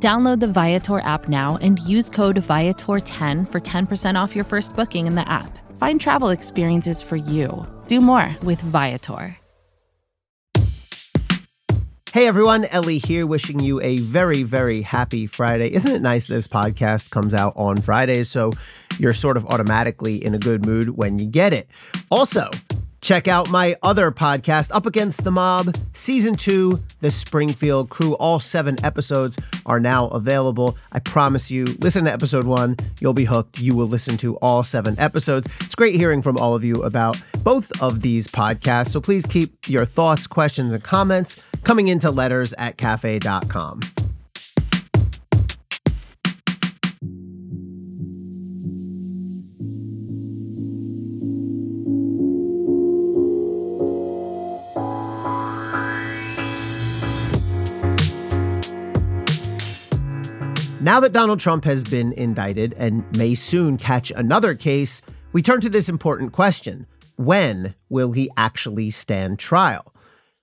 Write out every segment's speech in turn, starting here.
Download the Viator app now and use code Viator10 for 10% off your first booking in the app. Find travel experiences for you. Do more with Viator. Hey everyone, Elie here, wishing you a very, very happy Friday. Isn't it nice this podcast comes out on Fridays, so you're sort of automatically in a good mood when you get it? Also, Check out my other podcast, Up Against the Mob, Season 2, The Springfield Crew. All seven episodes are now available. I promise you, listen to episode one, you'll be hooked. You will listen to all seven episodes. It's great hearing from all of you about both of these podcasts. So please keep your thoughts, questions, and comments coming into letters at cafe.com. Now that Donald Trump has been indicted and may soon catch another case, we turn to this important question When will he actually stand trial?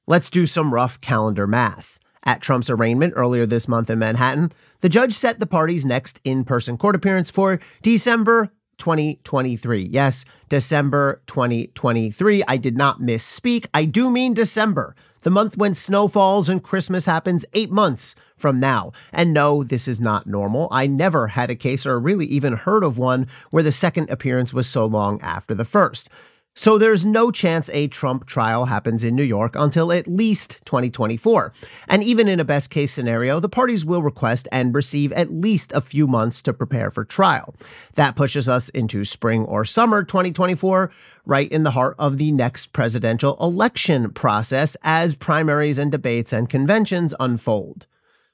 Let's do some rough calendar math. At Trump's arraignment earlier this month in Manhattan, the judge set the party's next in person court appearance for December 2023. Yes, December 2023. I did not misspeak. I do mean December, the month when snow falls and Christmas happens eight months from now. And no, this is not normal. I never had a case or really even heard of one where the second appearance was so long after the first. So there's no chance a Trump trial happens in New York until at least 2024. And even in a best case scenario, the parties will request and receive at least a few months to prepare for trial. That pushes us into spring or summer 2024, right in the heart of the next presidential election process as primaries and debates and conventions unfold.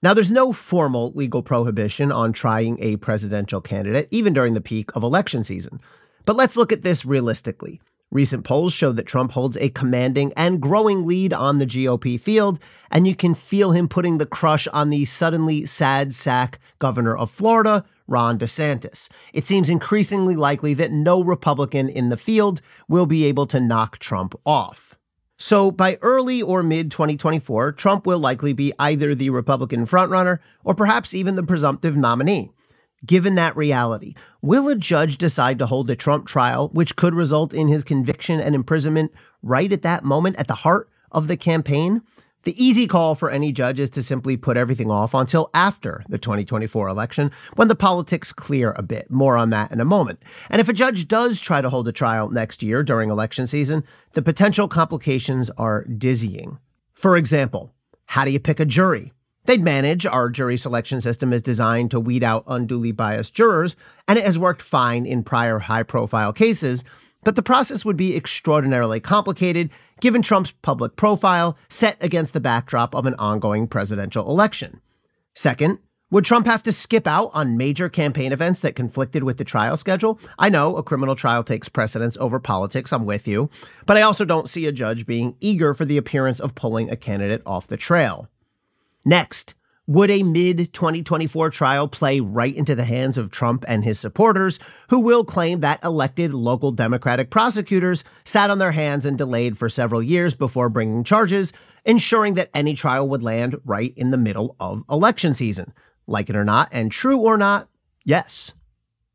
Now, there's no formal legal prohibition on trying a presidential candidate, even during the peak of election season. But let's look at this realistically. Recent polls show that Trump holds a commanding and growing lead on the GOP field, and you can feel him putting the crush on the suddenly sad sack governor of Florida, Ron DeSantis. It seems increasingly likely that no Republican in the field will be able to knock Trump off. So by early or mid 2024, Trump will likely be either the Republican frontrunner or perhaps even the presumptive nominee. Given that reality, will a judge decide to hold a Trump trial, which could result in his conviction and imprisonment right at that moment at the heart of the campaign? The easy call for any judge is to simply put everything off until after the 2024 election when the politics clear a bit. More on that in a moment. And if a judge does try to hold a trial next year during election season, the potential complications are dizzying. For example, how do you pick a jury? They'd manage. Our jury selection system is designed to weed out unduly biased jurors, and it has worked fine in prior high profile cases. But the process would be extraordinarily complicated given Trump's public profile set against the backdrop of an ongoing presidential election. Second, would Trump have to skip out on major campaign events that conflicted with the trial schedule? I know a criminal trial takes precedence over politics, I'm with you, but I also don't see a judge being eager for the appearance of pulling a candidate off the trail. Next, would a mid 2024 trial play right into the hands of Trump and his supporters, who will claim that elected local Democratic prosecutors sat on their hands and delayed for several years before bringing charges, ensuring that any trial would land right in the middle of election season? Like it or not, and true or not, yes.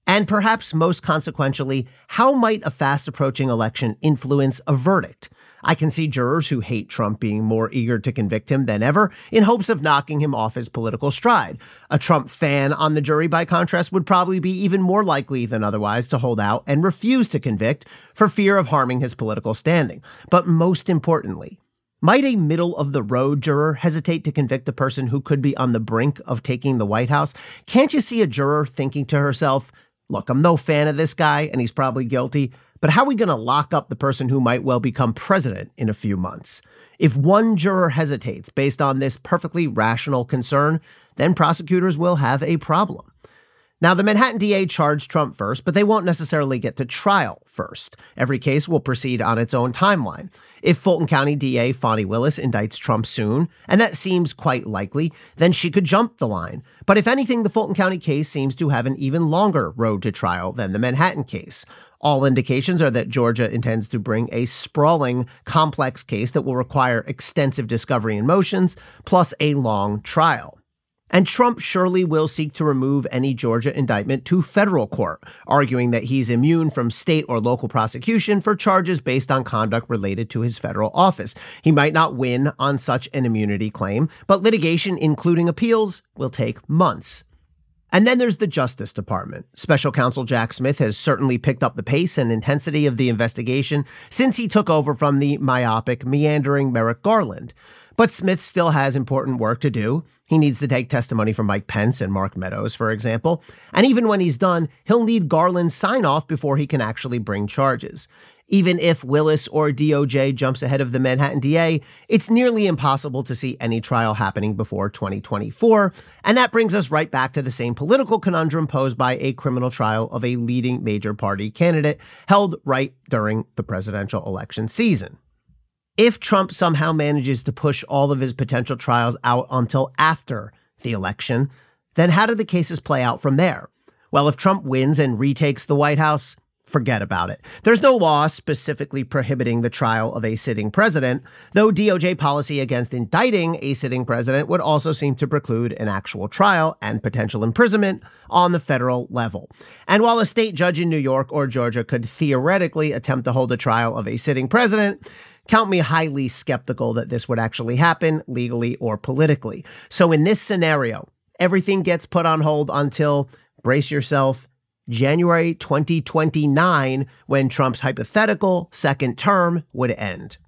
And perhaps most consequentially, how might a fast approaching election influence a verdict? I can see jurors who hate Trump being more eager to convict him than ever in hopes of knocking him off his political stride. A Trump fan on the jury, by contrast, would probably be even more likely than otherwise to hold out and refuse to convict for fear of harming his political standing. But most importantly, might a middle of the road juror hesitate to convict a person who could be on the brink of taking the White House? Can't you see a juror thinking to herself, look, I'm no fan of this guy and he's probably guilty, but how are we going to lock up the person who might well become president in a few months? If one juror hesitates based on this perfectly rational concern, then prosecutors will have a problem. Now, the Manhattan DA charged Trump first, but they won't necessarily get to trial first. Every case will proceed on its own timeline. If Fulton County DA Fani Willis indicts Trump soon, and that seems quite likely, then she could jump the line. But if anything, the Fulton County case seems to have an even longer road to trial than the Manhattan case. All indications are that Georgia intends to bring a sprawling, complex case that will require extensive discovery and motions, plus a long trial. And Trump surely will seek to remove any Georgia indictment to federal court, arguing that he's immune from state or local prosecution for charges based on conduct related to his federal office. He might not win on such an immunity claim, but litigation, including appeals, will take months. And then there's the Justice Department. Special Counsel Jack Smith has certainly picked up the pace and intensity of the investigation since he took over from the myopic, meandering Merrick Garland. But Smith still has important work to do. He needs to take testimony from Mike Pence and Mark Meadows, for example. And even when he's done, he'll need Garland's sign off before he can actually bring charges. Even if Willis or DOJ jumps ahead of the Manhattan DA, it's nearly impossible to see any trial happening before 2024. And that brings us right back to the same political conundrum posed by a criminal trial of a leading major party candidate held right during the presidential election season. If Trump somehow manages to push all of his potential trials out until after the election, then how do the cases play out from there? Well, if Trump wins and retakes the White House, forget about it. There's no law specifically prohibiting the trial of a sitting president, though DOJ policy against indicting a sitting president would also seem to preclude an actual trial and potential imprisonment on the federal level. And while a state judge in New York or Georgia could theoretically attempt to hold a trial of a sitting president, count me highly skeptical that this would actually happen legally or politically. So in this scenario, everything gets put on hold until, brace yourself, January 2029, when Trump's hypothetical second term would end.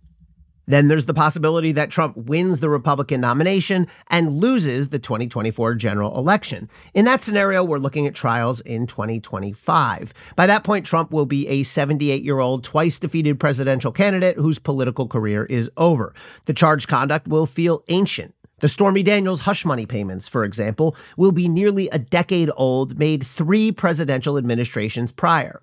Then there's the possibility that Trump wins the Republican nomination and loses the 2024 general election. In that scenario, we're looking at trials in 2025. By that point, Trump will be a 78 year old, twice defeated presidential candidate whose political career is over. The charged conduct will feel ancient. The Stormy Daniels hush money payments, for example, will be nearly a decade old, made three presidential administrations prior.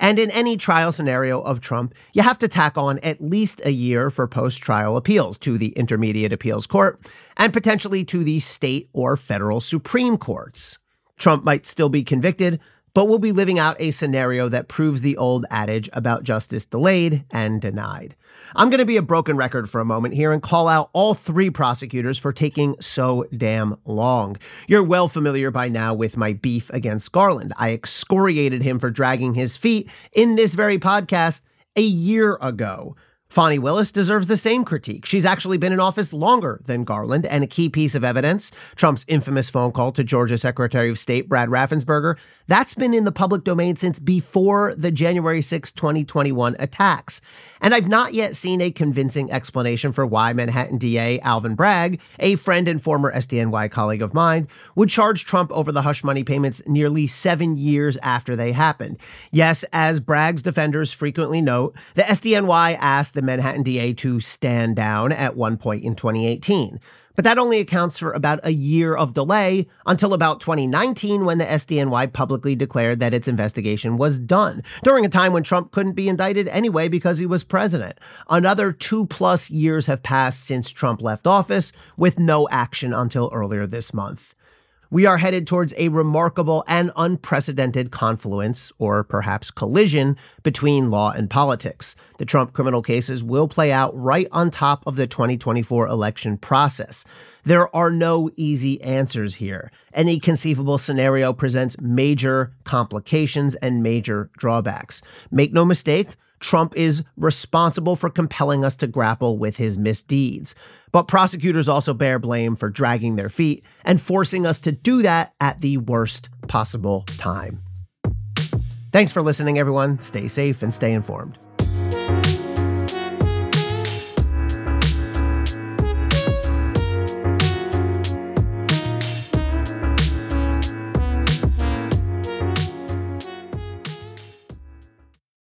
And in any trial scenario of Trump, you have to tack on at least a year for post trial appeals to the Intermediate Appeals Court and potentially to the state or federal Supreme Courts. Trump might still be convicted, but we'll be living out a scenario that proves the old adage about justice delayed and denied. I'm going to be a broken record for a moment here and call out all three prosecutors for taking so damn long. You're well familiar by now with my beef against Garland. I excoriated him for dragging his feet in this very podcast a year ago. Fani Willis deserves the same critique. She's actually been in office longer than Garland, and a key piece of evidence, Trump's infamous phone call to Georgia Secretary of State Brad Raffensperger, that's been in the public domain since before the January 6, 2021 attacks. And I've not yet seen a convincing explanation for why Manhattan DA Alvin Bragg, a friend and former SDNY colleague of mine, would charge Trump over the hush money payments nearly seven years after they happened. Yes, as Bragg's defenders frequently note, the SDNY asked the the Manhattan DA to stand down at one point in 2018. But that only accounts for about a year of delay until about 2019 when the SDNY publicly declared that its investigation was done, during a time when Trump couldn't be indicted anyway because he was president. Another two plus years have passed since Trump left office, with no action until earlier this month we are headed towards a remarkable and unprecedented confluence, or perhaps collision, between law and politics. The Trump criminal cases will play out right on top of the 2024 election process. There are no easy answers here. Any conceivable scenario presents major complications and major drawbacks. Make no mistake, Trump is responsible for compelling us to grapple with his misdeeds. But prosecutors also bear blame for dragging their feet and forcing us to do that at the worst possible time. Thanks for listening, everyone. Stay safe and stay informed.